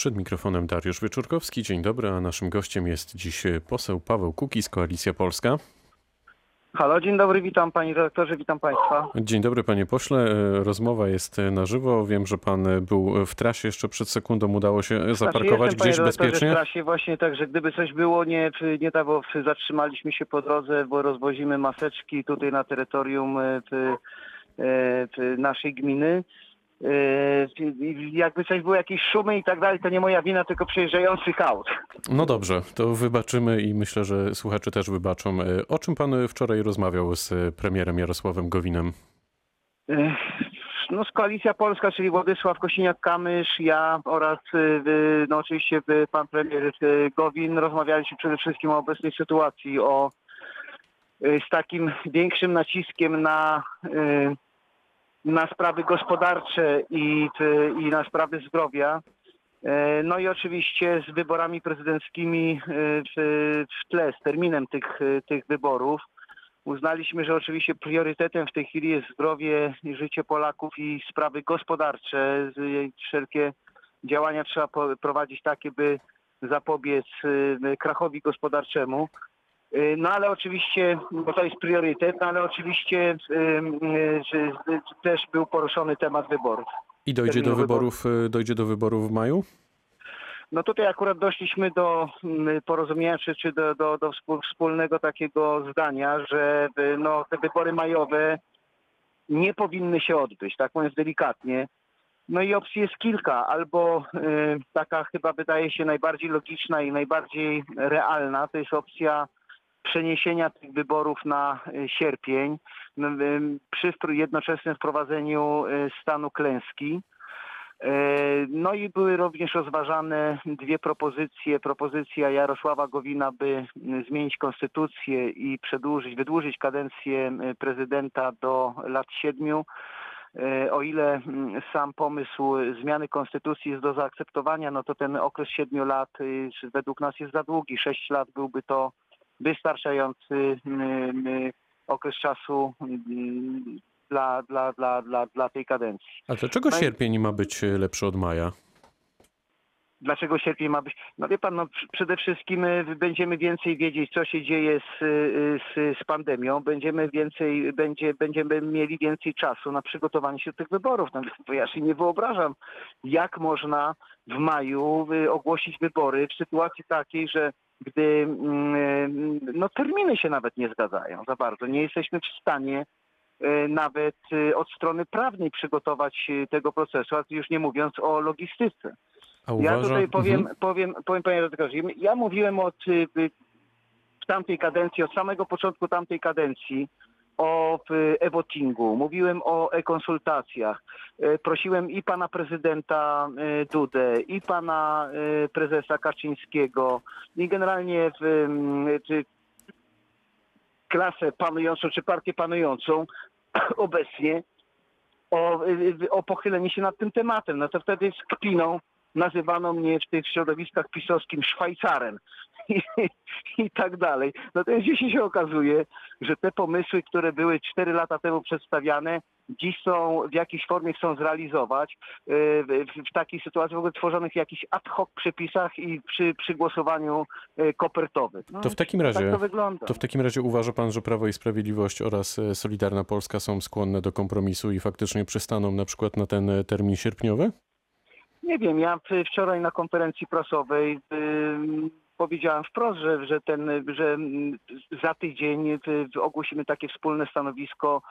Przed mikrofonem Dariusz Wyczurkowski. Dzień dobry, a naszym gościem jest dziś poseł Paweł Kukiz, Koalicja Polska. Halo, dzień dobry, witam panie redaktorze, witam państwa. Dzień dobry panie pośle. Rozmowa jest na żywo. Wiem, że pan był w trasie jeszcze przed sekundą. Udało się zaparkować Znaczy, gdzieś bezpiecznie? w trasie właśnie tak, że gdyby coś było nie, nie tak, bo zatrzymaliśmy się po drodze, bo rozwozimy maseczki tutaj na terytorium e, w, e, w naszej gminy. E, Jakby coś było, jakieś szumy i tak dalej, to nie moja wina, tylko przejeżdżających aut. No dobrze, to wybaczymy i myślę, że słuchacze też wybaczą. O czym pan wczoraj rozmawiał z premierem Jarosławem Gowinem? No z Koalicja Polska, czyli Władysław Kosiniak-Kamysz, ja oraz no oczywiście pan premier Gowin rozmawialiśmy przede wszystkim o obecnej sytuacji, o z takim większym naciskiem na, na sprawy gospodarcze i, i na sprawy zdrowia. E, No i oczywiście z wyborami prezydenckimi y, w, w tle, z terminem tych, y, tych wyborów. Uznaliśmy, że oczywiście priorytetem w tej chwili jest zdrowie i życie Polaków i sprawy gospodarcze. Wszelkie działania trzeba prowadzić takie, by zapobiec krachowi gospodarczemu. Y, No ale oczywiście, bo to jest priorytet, no ale oczywiście y, y, też był poruszony temat wyborów. I dojdzie do Terminu wyborów, dojdzie do wyborów w maju? No tutaj akurat doszliśmy do mm, porozumienia, czy, czy do, do, do wspól- wspólnego takiego zdania, że y, no, te wybory majowe nie powinny się odbyć, tak mówiąc delikatnie. No i opcji jest kilka. Albo y, taka chyba wydaje się najbardziej logiczna i najbardziej realna, to jest opcja przeniesienia tych wyborów na y, sierpień przy jednoczesnym wprowadzeniu y, stanu klęski. E, No i były również rozważane dwie propozycje. Propozycja Jarosława Gowina, by zmienić konstytucję i przedłużyć, wydłużyć kadencję prezydenta do lat siedmiu. E, O ile sam pomysł zmiany konstytucji jest do zaakceptowania, no to ten okres siedmiu lat y, według nas jest za długi. Sześć lat byłby to wystarczający mm, y, okres czasu mm, dla, dla, dla, dla, dla tej kadencji. A dlaczego No sierpień ma być lepszy od maja? Dlaczego sierpień ma być? No wie pan, no, pr- przede wszystkim y, będziemy więcej wiedzieć, co się dzieje z, y, z, z pandemią. Będziemy więcej, będzie, będziemy mieli więcej czasu na przygotowanie się do tych wyborów. No, bo ja się nie wyobrażam, jak można w maju y, ogłosić wybory w sytuacji takiej, że gdy mm, no, terminy się nawet nie zgadzają za bardzo. Nie jesteśmy w stanie y, nawet y, od strony prawnej przygotować y, tego procesu, a już nie mówiąc o logistyce. Ja tutaj powiem, Mhm. powiem, powiem panie redaktorze, ja mówiłem od w tamtej kadencji, od samego początku tamtej kadencji o e-votingu, mówiłem o e-konsultacjach. Y, Prosiłem i pana prezydenta y, Dudę, i pana y, prezesa Kaczyńskiego, i generalnie w, czy klasę panującą, czy partię panującą obecnie o, o pochylenie się nad tym tematem. No to wtedy z kpiną nazywano mnie w tych środowiskach pisowskim Szwajcarem i, i tak dalej. To dzisiaj się okazuje, że te pomysły, które były 4 lata temu przedstawiane, dziś są w jakiejś formie chcą zrealizować y, w, takiej sytuacji w ogóle tworzonych w jakichś ad hoc przepisach i przy, przy głosowaniu y, kopertowym. No, To w takim tak razie, to wygląda. to w takim razie uważa pan, że Prawo i Sprawiedliwość oraz e, Solidarna Polska są skłonne do kompromisu i faktycznie przystaną na przykład na ten termin sierpniowy? Nie wiem, ja wczoraj na konferencji prasowej ym, powiedziałem wprost, że, że, ten, że mm, za tydzień y, ogłosimy takie wspólne stanowisko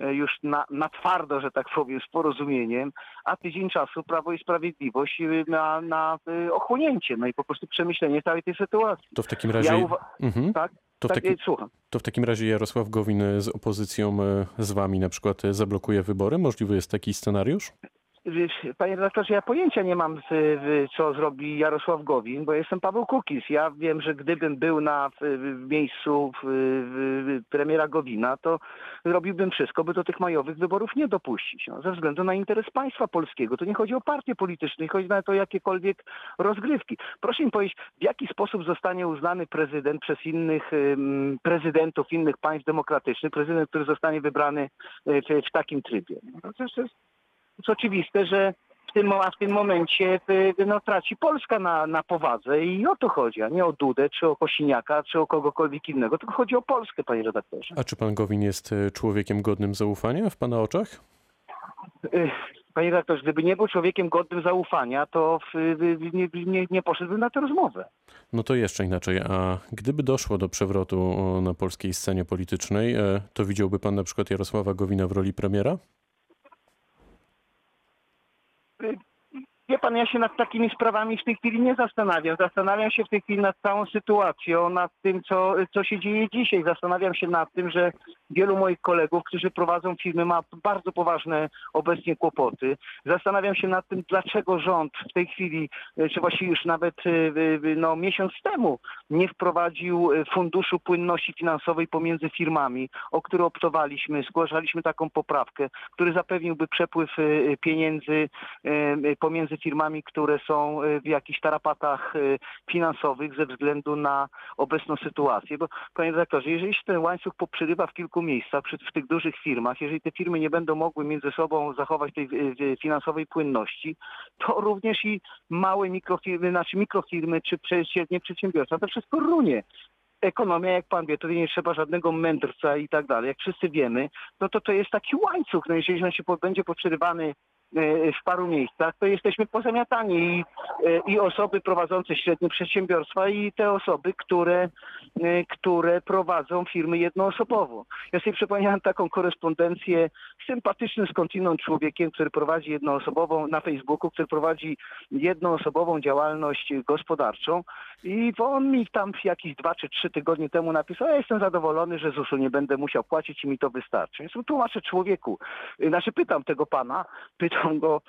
y, już na, na twardo, że tak powiem, z porozumieniem, a tydzień czasu Prawo i Sprawiedliwość y, na, na ochłonięcie, no i po prostu przemyślenie całej tej sytuacji. To w takim razie... Ja uwa- Mhm. tak, To w, tak, taki, to w takim razie Jarosław Gowin z opozycją, z wami na przykład zablokuje wybory? Możliwy jest taki scenariusz? Panie redaktorze, ja pojęcia nie mam, co zrobi Jarosław Gowin, bo jestem Paweł Kukiz. Ja wiem, że gdybym był na miejscu premiera Gowina, to robiłbym wszystko, by do tych majowych wyborów nie dopuścić. No, ze względu na interes państwa polskiego. To nie chodzi o partie polityczne, nie chodzi nawet o jakiekolwiek rozgrywki. Proszę mi powiedzieć, w jaki sposób zostanie uznany prezydent przez innych prezydentów innych państw demokratycznych, prezydent, który zostanie wybrany y, w, takim trybie. No, to jest- jest oczywiste, że w tym, a w tym momencie y, no, traci Polska na, na powadze i o to chodzi, a nie o Dudę, czy o Kosiniaka, czy o kogokolwiek innego, tylko chodzi o Polskę, panie redaktorze. A czy pan Gowin jest e, człowiekiem godnym zaufania w pana oczach? Panie redaktorze, gdyby nie był człowiekiem godnym zaufania, to nie, nie, nie poszedłbym na tę rozmowę. No to jeszcze inaczej. A gdyby doszło do przewrotu na polskiej scenie politycznej, e, to widziałby pan na przykład Jarosława Gowina w roli premiera? it Wie pan, ja się nad takimi sprawami w tej chwili nie zastanawiam. Zastanawiam się w tej chwili nad całą sytuacją, nad tym, co, co się dzieje dzisiaj. Zastanawiam się nad tym, że wielu moich kolegów, którzy prowadzą firmy, ma bardzo poważne obecnie kłopoty. Zastanawiam się nad tym, dlaczego rząd w tej chwili, e, czy właściwie już nawet e, no, miesiąc temu, nie wprowadził e, funduszu płynności finansowej pomiędzy firmami, o który optowaliśmy, zgłaszaliśmy taką poprawkę, który zapewniłby przepływ pieniędzy e, pomiędzy firmami, które są e, w jakichś tarapatach e, finansowych ze względu na obecną sytuację. Bo panie redaktorze, jeżeli się ten łańcuch poprzerywa w kilku miejscach, w tych dużych firmach, jeżeli te firmy nie będą mogły między sobą zachować tej e, finansowej płynności, to również i małe mikrofirmy, znaczy mikrofirmy czy średnie przedsiębiorstwa, to wszystko runie ekonomia, jak pan wie, tutaj nie trzeba żadnego mędrca i tak dalej. Jak wszyscy wiemy, no to to jest taki łańcuch. No jeżeli on się będzie podprzerywany e, w paru miejscach, to jesteśmy pozamiatani i, e, i osoby prowadzące średnie przedsiębiorstwa i te osoby, które, e, które prowadzą firmy jednoosobowo. Ja sobie przypomniałem taką korespondencję z sympatycznym skądinąd człowiekiem, który prowadzi jednoosobową na Facebooku, który prowadzi jednoosobową działalność gospodarczą i on mi tam jakieś dwa czy trzy tygodnie temu napisał, ja jestem zadowolony, że ZUS-u nie będę musiał płacić i mi to wystarczy. Więc tłumaczę człowieku, y, znaczy pytam tego pana, pytam Congo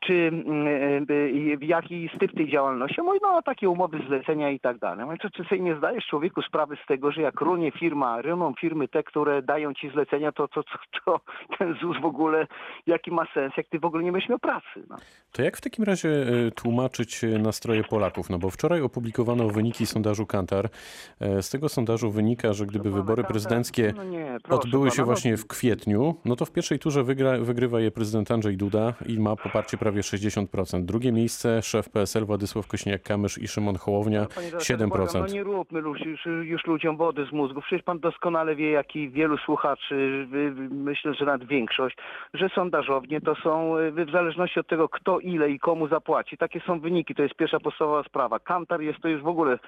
czy mm, y, y, jaki jest typ tej działalności. Mówi, no takie umowy zlecenia i tak dalej. Mówię, czy, czy sobie nie zdajesz człowieku sprawy z tego, że jak runie firma, runą firmy te, które dają ci zlecenia, to, to, to, to ten ZUS w ogóle, jaki ma sens, jak ty w ogóle nie będziesz miał pracy. No. To jak w takim razie e, tłumaczyć e, nastroje Polaków? No bo wczoraj opublikowano wyniki sondażu Kantar. E, Z tego sondażu wynika, że gdyby pana wybory Kantar- prezydenckie no nie, proszę odbyły się pana, no- właśnie w kwietniu, no to w pierwszej turze wygra, wygrywa je prezydent Andrzej Duda i ma poparcie prawie 60%. Drugie miejsce szef PSL Władysław Kośniak-Kamysz i Szymon Hołownia Panie redaktorze, 7%. błagam, No nie róbmy już, już, ludziom wody z mózgu. Przecież pan doskonale wie, jak i wielu słuchaczy, myślę, że nawet większość, że sondażownie to są w zależności od tego, kto ile i komu zapłaci. Takie są wyniki. To jest pierwsza podstawowa sprawa. Kantar jest to już w ogóle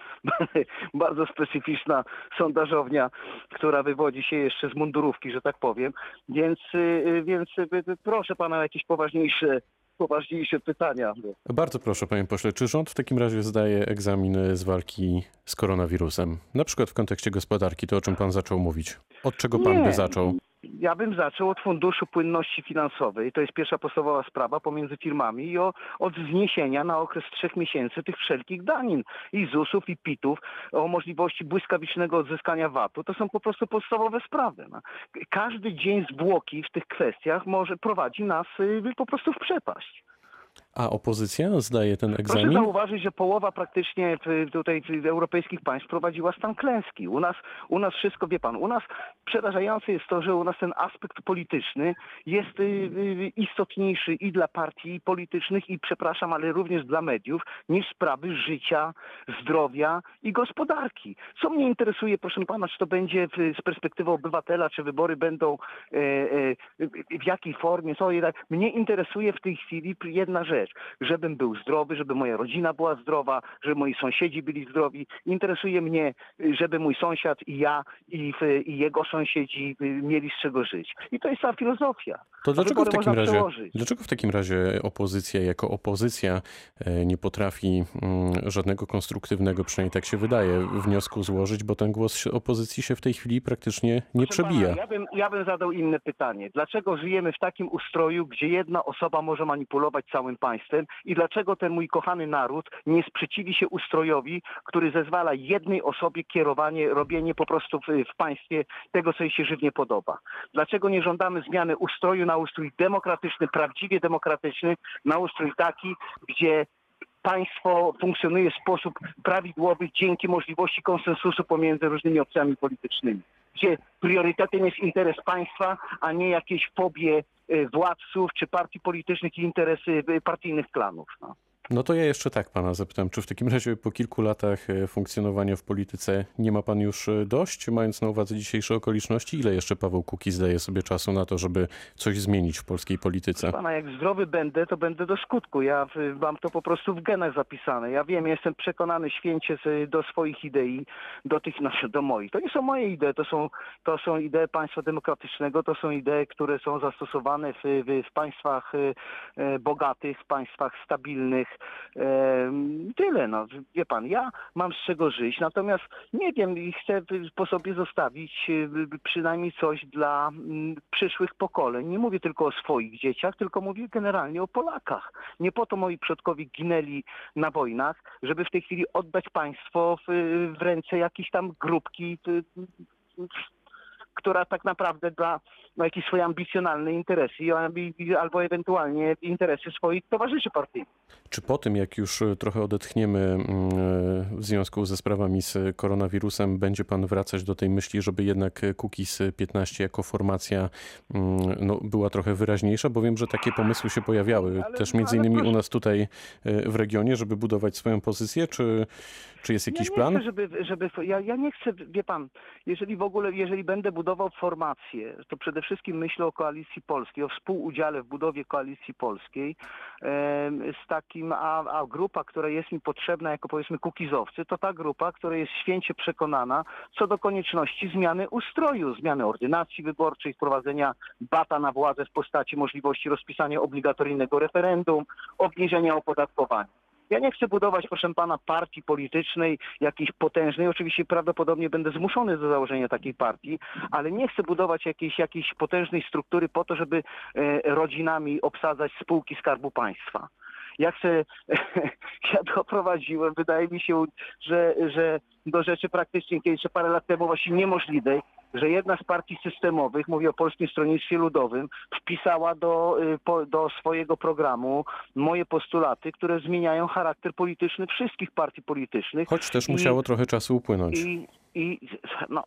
bardzo specyficzna sondażownia, która wywodzi się jeszcze z mundurówki, że tak powiem. Więc, y, y, więc y, proszę pana o jakieś poważniejsze, poważniejsze pytania. Bardzo proszę, panie pośle, czy rząd w takim razie zdaje egzamin z walki z koronawirusem? Na przykład w kontekście gospodarki, to o czym pan zaczął mówić. Od czego pan Nie. by zaczął? Ja bym zaczął od funduszu płynności finansowej. To jest pierwsza podstawowa sprawa pomiędzy firmami i o, od zniesienia na okres trzech miesięcy tych wszelkich danin i ZUS-ów i PIT-ów, o możliwości błyskawicznego odzyskania VAT-u. To są po prostu podstawowe sprawy. No. Każdy dzień zwłoki w tych kwestiach może prowadzi nas y, po prostu w przepaść. A opozycja zdaje ten Proszę egzamin? zauważyć, że połowa praktycznie tutaj europejskich państw prowadziła stan klęski. U nas, u nas wszystko, wie pan, u nas przerażające jest to, że u nas ten aspekt polityczny jest y, y, istotniejszy i dla partii politycznych i przepraszam, ale również dla mediów niż sprawy życia, zdrowia i gospodarki. Co mnie interesuje, proszę pana, czy to będzie z perspektywy obywatela, czy wybory będą e, e, w jakiej formie, co. Mnie interesuje w tej chwili jedna rzecz, żebym był zdrowy, żeby moja rodzina była zdrowa, żeby moi sąsiedzi byli zdrowi. Interesuje mnie, żeby mój sąsiad i ja i, i jego sąsiedzi y, mieli z czego żyć. I to jest ta filozofia. To dlaczego w takim razie, przełożyć. dlaczego w takim razie opozycja jako opozycja e, nie potrafi mm, żadnego konstruktywnego, przynajmniej tak się wydaje, wniosku złożyć, bo ten głos opozycji się w tej chwili praktycznie nie Proszę przebija. Pana, ja, bym, ja bym zadał inne pytanie. Dlaczego żyjemy w takim ustroju, gdzie jedna osoba może manipulować całym państwem i dlaczego ten mój kochany naród nie sprzeciwi się ustrojowi, który zezwala jednej osobie kierowanie, robienie po prostu w, w państwie tego, co jej się żywnie podoba? Dlaczego nie żądamy zmiany ustroju na ustrój demokratyczny, prawdziwie demokratyczny, na ustrój taki, gdzie państwo funkcjonuje w sposób prawidłowy dzięki możliwości konsensusu pomiędzy różnymi opcjami politycznymi, gdzie priorytetem jest interes państwa, a nie jakieś fobie y, władców czy partii politycznych i interesy y, partyjnych klanów. No. No to ja jeszcze tak pana zapytam, czy w takim razie po kilku latach e, funkcjonowania w polityce nie ma pan już e, dość, mając na uwadze dzisiejsze okoliczności? Ile jeszcze Paweł Kukiz daje sobie czasu na to, żeby coś zmienić w polskiej polityce? Pana, jak zdrowy będę, to będę do skutku. Ja mam to po prostu w genach zapisane. Ja wiem, jestem przekonany święcie do swoich idei, do tych, znaczy do moich. To nie są moje idee, to są, to są idee państwa demokratycznego, to są idee, które są zastosowane w, w, państwach e, bogatych, w państwach stabilnych. Tyle, no. Wie pan, ja mam z czego żyć, natomiast nie wiem i chcę po sobie zostawić y, przynajmniej coś dla mm, przyszłych pokoleń. Nie mówię tylko o swoich dzieciach, tylko mówię generalnie o Polakach. Nie po to moi przodkowie ginęli na wojnach, żeby w tej chwili oddać państwo w, w ręce jakiejś tam grupki, y, y, która tak naprawdę dla no, jakieś swoje ambicjonalne interesy albo ewentualnie interesy swoich towarzyszy partyjnych. Czy po tym, jak już e, trochę odetchniemy mm, e, w związku ze sprawami z koronawirusem, będzie pan wracać do tej myśli, żeby jednak Kukiz 15 jako formacja mm, no, była trochę wyraźniejsza? Bo wiem, że takie pomysły się pojawiały Ale- też między ale innymi proszę- u nas tutaj e, w regionie, żeby budować swoją pozycję, czy, czy jest jakiś ja nie plan? Chcę, żeby, żeby, ja, ja nie chcę, wie pan, jeżeli w ogóle, jeżeli będę budował formację, to przede wszystkim myślę o koalicji polskiej, o współudziale w budowie koalicji polskiej z takim, a, a grupa, która jest mi potrzebna jako powiedzmy kukizowcy, to ta grupa, która jest święcie przekonana co do konieczności zmiany ustroju, zmiany ordynacji wyborczej, wprowadzenia bata na władzę w postaci możliwości rozpisania obligatoryjnego referendum, obniżenia opodatkowania. Ja nie chcę budować, proszę pana, partii politycznej jakiejś potężnej. Oczywiście prawdopodobnie będę zmuszony do założenia takiej partii, ale nie chcę budować jakiejś, jakiejś potężnej struktury po to, żeby e, rodzinami obsadzać spółki Skarbu Państwa. Ja chcę, ja doprowadziłem, wydaje mi się, że, że do rzeczy praktycznie kiedyś parę lat temu właśnie niemożliwej, że jedna z partii systemowych, mówię o Polskim Stronnictwie Ludowym, wpisała do, y, do swojego programu moje postulaty, które zmieniają charakter polityczny wszystkich partii politycznych. Choć też I- musiało trochę czasu upłynąć. I, i no,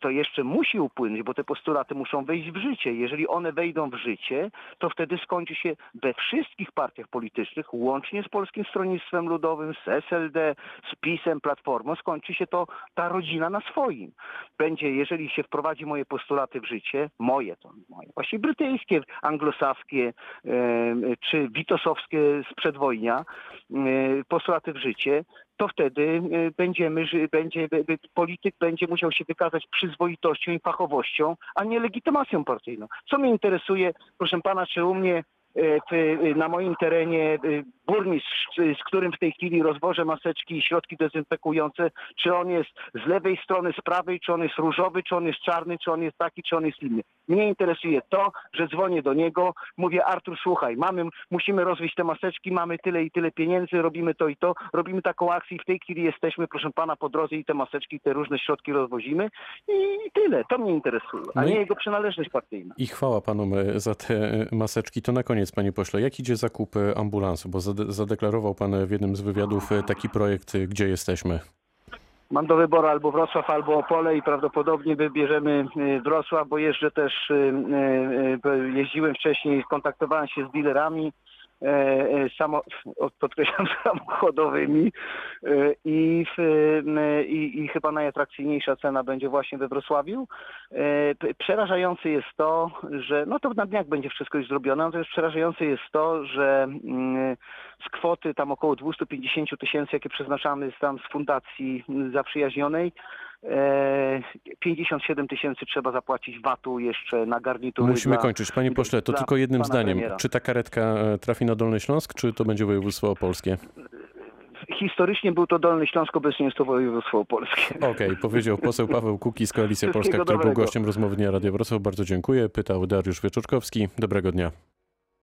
to jeszcze musi upłynąć, bo te postulaty muszą wejść w życie. Jeżeli one wejdą w życie, to wtedy skończy się we wszystkich partiach politycznych, łącznie z Polskim Stronnictwem Ludowym, z SLD, z PiSem, Platformą, skończy się to ta rodzina na swoim. Będzie, jeżeli się wprowadzi moje postulaty w życie, moje to moje, właśnie brytyjskie, anglosaskie e, czy witosowskie z przedwojnia, e, postulaty w życie, to wtedy e, będziemy, będzie, polityk będzie musiał się wykazać przyzwoitością i fachowością, a nie legitymacją partyjną. Co mnie interesuje, proszę pana, czy u mnie na moim terenie e, burmistrz, e, z którym w tej chwili rozwożę maseczki i środki dezynfekujące, czy on jest z lewej strony, z prawej, czy on jest różowy, czy on jest czarny, czy on jest taki, czy on jest inny. Mnie interesuje to, że dzwonię do niego, mówię Artur, słuchaj, mamy, musimy rozwieść te maseczki, mamy tyle i tyle pieniędzy, robimy to i to, robimy taką akcję i w tej chwili jesteśmy, proszę pana, po drodze i te maseczki, te różne środki rozwozimy i tyle. To mnie interesuje, a nie jego przynależność partyjna. I chwała panom e, za te e, maseczki. To na koniec, panie pośle, jak idzie zakup ambulansu? Bo zade- zadeklarował pan w jednym z wywiadów taki projekt, gdzie jesteśmy. Mam do wyboru albo Wrocław, albo Opole i prawdopodobnie wybierzemy y, Wrocław, bo jeżdżę też, y, y, jeździłem wcześniej, kontaktowałem się z dealerami, samo, o, podkreślam, samochodowymi e, i, e, i, i chyba najatrakcyjniejsza cena będzie właśnie we Wrocławiu. E, Przerażające jest to, że, no to na dniach będzie wszystko już zrobione, natomiast przerażające jest to, że z kwoty tam około 250 tysięcy, jakie przeznaczamy tam z fundacji zaprzyjaźnionej, e, 57 tysięcy trzeba zapłacić VAT-u jeszcze na garnitury. Musimy dla- kończyć. Panie pośle, to tylko jednym zdaniem. premiera. Czy ta karetka e, trafi na Dolny Śląsk, czy to będzie województwo opolskie? Historycznie był to Dolny Śląsk, obecnie jest to województwo opolskie. Okej, powiedział poseł Paweł Kukiz, Koalicja Wszystkiego Polska, który był dobrego. gościem rozmowy Dnia Radio Wrocław. Bardzo dziękuję. Pytał Dariusz Wieczorkowski. Dobrego dnia.